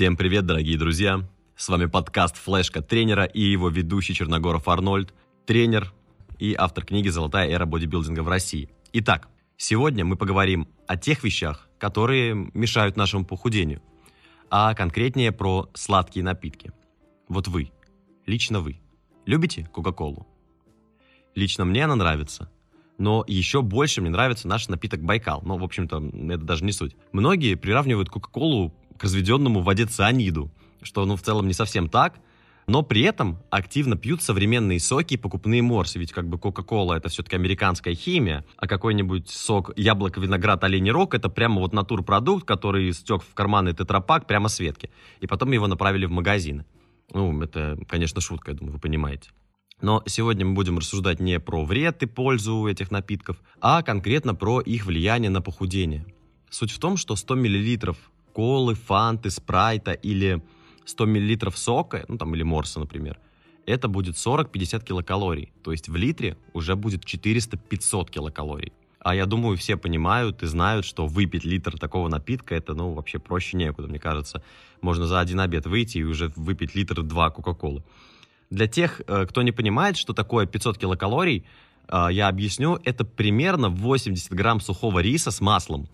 Всем привет, дорогие друзья! С вами подкаст «Флешка тренера» и его ведущий Черногоров Арнольд, тренер и автор книги «Золотая эра бодибилдинга в России». Итак, сегодня мы поговорим о тех вещах, которые мешают нашему похудению, а конкретнее про сладкие напитки. Вот вы, лично вы, любите Кока-Колу? Лично мне она нравится, но еще больше мне нравится наш напиток Байкал. Но, в общем-то, это даже не суть. Многие приравнивают Кока-Колу к разведенному в воде цианиду, что, ну, в целом не совсем так, но при этом активно пьют современные соки и покупные морсы, ведь как бы Кока-Кола это все-таки американская химия, а какой-нибудь сок яблоко, виноград, оленей рог это прямо вот натурпродукт, который стек в карманы тетрапак прямо с ветки, и потом его направили в магазины. Ну, это, конечно, шутка, я думаю, вы понимаете. Но сегодня мы будем рассуждать не про вред и пользу этих напитков, а конкретно про их влияние на похудение. Суть в том, что 100 мл колы, фанты, спрайта или 100 мл сока, ну там или морса, например, это будет 40-50 килокалорий. То есть в литре уже будет 400-500 килокалорий. А я думаю, все понимают и знают, что выпить литр такого напитка, это, ну, вообще проще некуда, мне кажется. Можно за один обед выйти и уже выпить литр два Кока-Колы. Для тех, э, кто не понимает, что такое 500 килокалорий, э, я объясню, это примерно 80 грамм сухого риса с маслом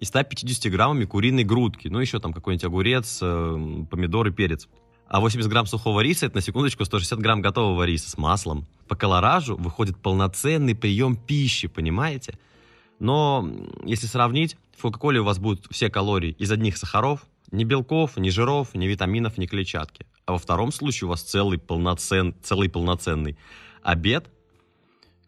и 150 граммами куриной грудки, ну, еще там какой-нибудь огурец, э, помидор и перец. А 80 грамм сухого риса, это на секундочку 160 грамм готового риса с маслом. По колоражу выходит полноценный прием пищи, понимаете? Но если сравнить, в Кока-Коле у вас будут все калории из одних сахаров, ни белков, ни жиров, ни витаминов, ни клетчатки. А во втором случае у вас целый, полноцен, целый полноценный обед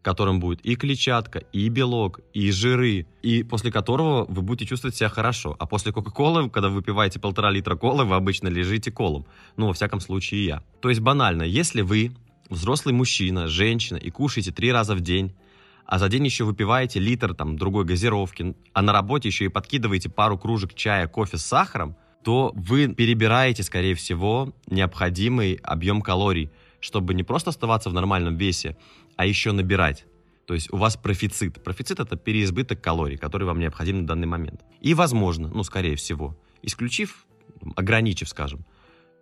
которым будет и клетчатка, и белок, и жиры, и после которого вы будете чувствовать себя хорошо. А после Кока-Колы, когда вы выпиваете полтора литра колы, вы обычно лежите колом. Ну, во всяком случае, я. То есть банально, если вы взрослый мужчина, женщина и кушаете три раза в день, а за день еще выпиваете литр там другой газировки, а на работе еще и подкидываете пару кружек чая, кофе с сахаром, то вы перебираете, скорее всего, необходимый объем калорий, чтобы не просто оставаться в нормальном весе, а еще набирать. То есть у вас профицит. Профицит это переизбыток калорий, который вам необходим на данный момент. И возможно, ну скорее всего, исключив, ограничив, скажем,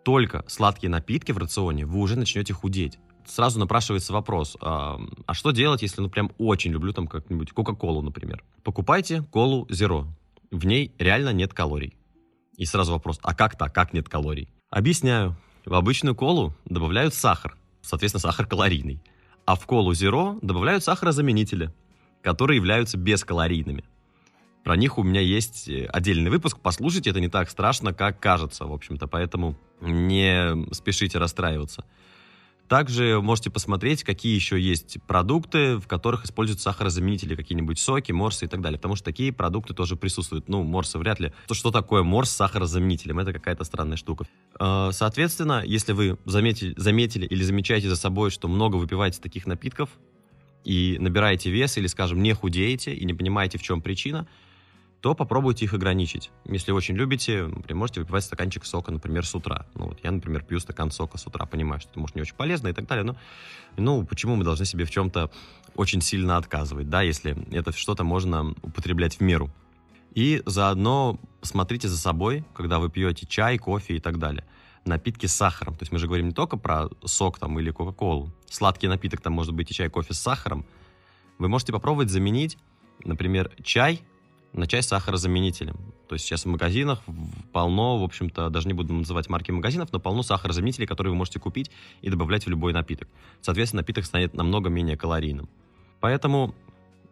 только сладкие напитки в рационе, вы уже начнете худеть. Сразу напрашивается вопрос, а, а что делать, если, ну, прям очень люблю там как-нибудь Кока-Колу, например. Покупайте колу Zero. В ней реально нет калорий. И сразу вопрос, а как так, как нет калорий? Объясняю. В обычную колу добавляют сахар, соответственно, сахар калорийный а в колу Zero добавляют сахарозаменители, которые являются бескалорийными. Про них у меня есть э, отдельный выпуск, послушайте, это не так страшно, как кажется, в общем-то, поэтому не спешите расстраиваться. Также можете посмотреть, какие еще есть продукты, в которых используют сахарозаменители, какие-нибудь соки, морсы и так далее, потому что такие продукты тоже присутствуют. Ну, морсы вряд ли. То, что такое морс с сахарозаменителем? Это какая-то странная штука. А, соответственно, если вы заметили, заметили или замечаете за собой, что много выпиваете таких напитков и набираете вес или, скажем, не худеете и не понимаете, в чем причина, то попробуйте их ограничить. Если очень любите, например, можете выпивать стаканчик сока, например, с утра. Ну, вот я, например, пью стакан сока с утра, понимаю, что это, может, не очень полезно и так далее, но ну, почему мы должны себе в чем-то очень сильно отказывать, да, если это что-то можно употреблять в меру. И заодно смотрите за собой, когда вы пьете чай, кофе и так далее. Напитки с сахаром. То есть мы же говорим не только про сок там или кока-колу. Сладкий напиток там может быть и чай, кофе с сахаром. Вы можете попробовать заменить, например, чай на чай сахарозаменителем. То есть сейчас в магазинах полно, в общем-то, даже не буду называть марки магазинов, но полно сахарозаменителей, которые вы можете купить и добавлять в любой напиток. Соответственно, напиток станет намного менее калорийным. Поэтому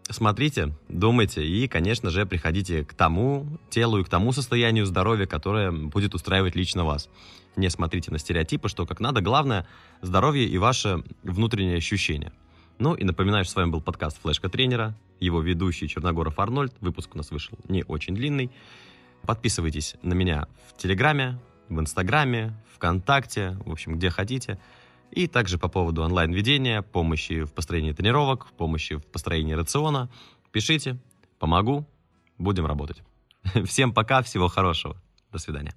смотрите, думайте и, конечно же, приходите к тому телу и к тому состоянию здоровья, которое будет устраивать лично вас. Не смотрите на стереотипы, что как надо. Главное – здоровье и ваше внутреннее ощущение – ну и напоминаю, что с вами был подкаст «Флешка тренера», его ведущий Черногоров Арнольд. Выпуск у нас вышел не очень длинный. Подписывайтесь на меня в Телеграме, в Инстаграме, ВКонтакте, в общем, где хотите. И также по поводу онлайн-ведения, помощи в построении тренировок, помощи в построении рациона. Пишите, помогу, будем работать. Всем пока, всего хорошего. До свидания.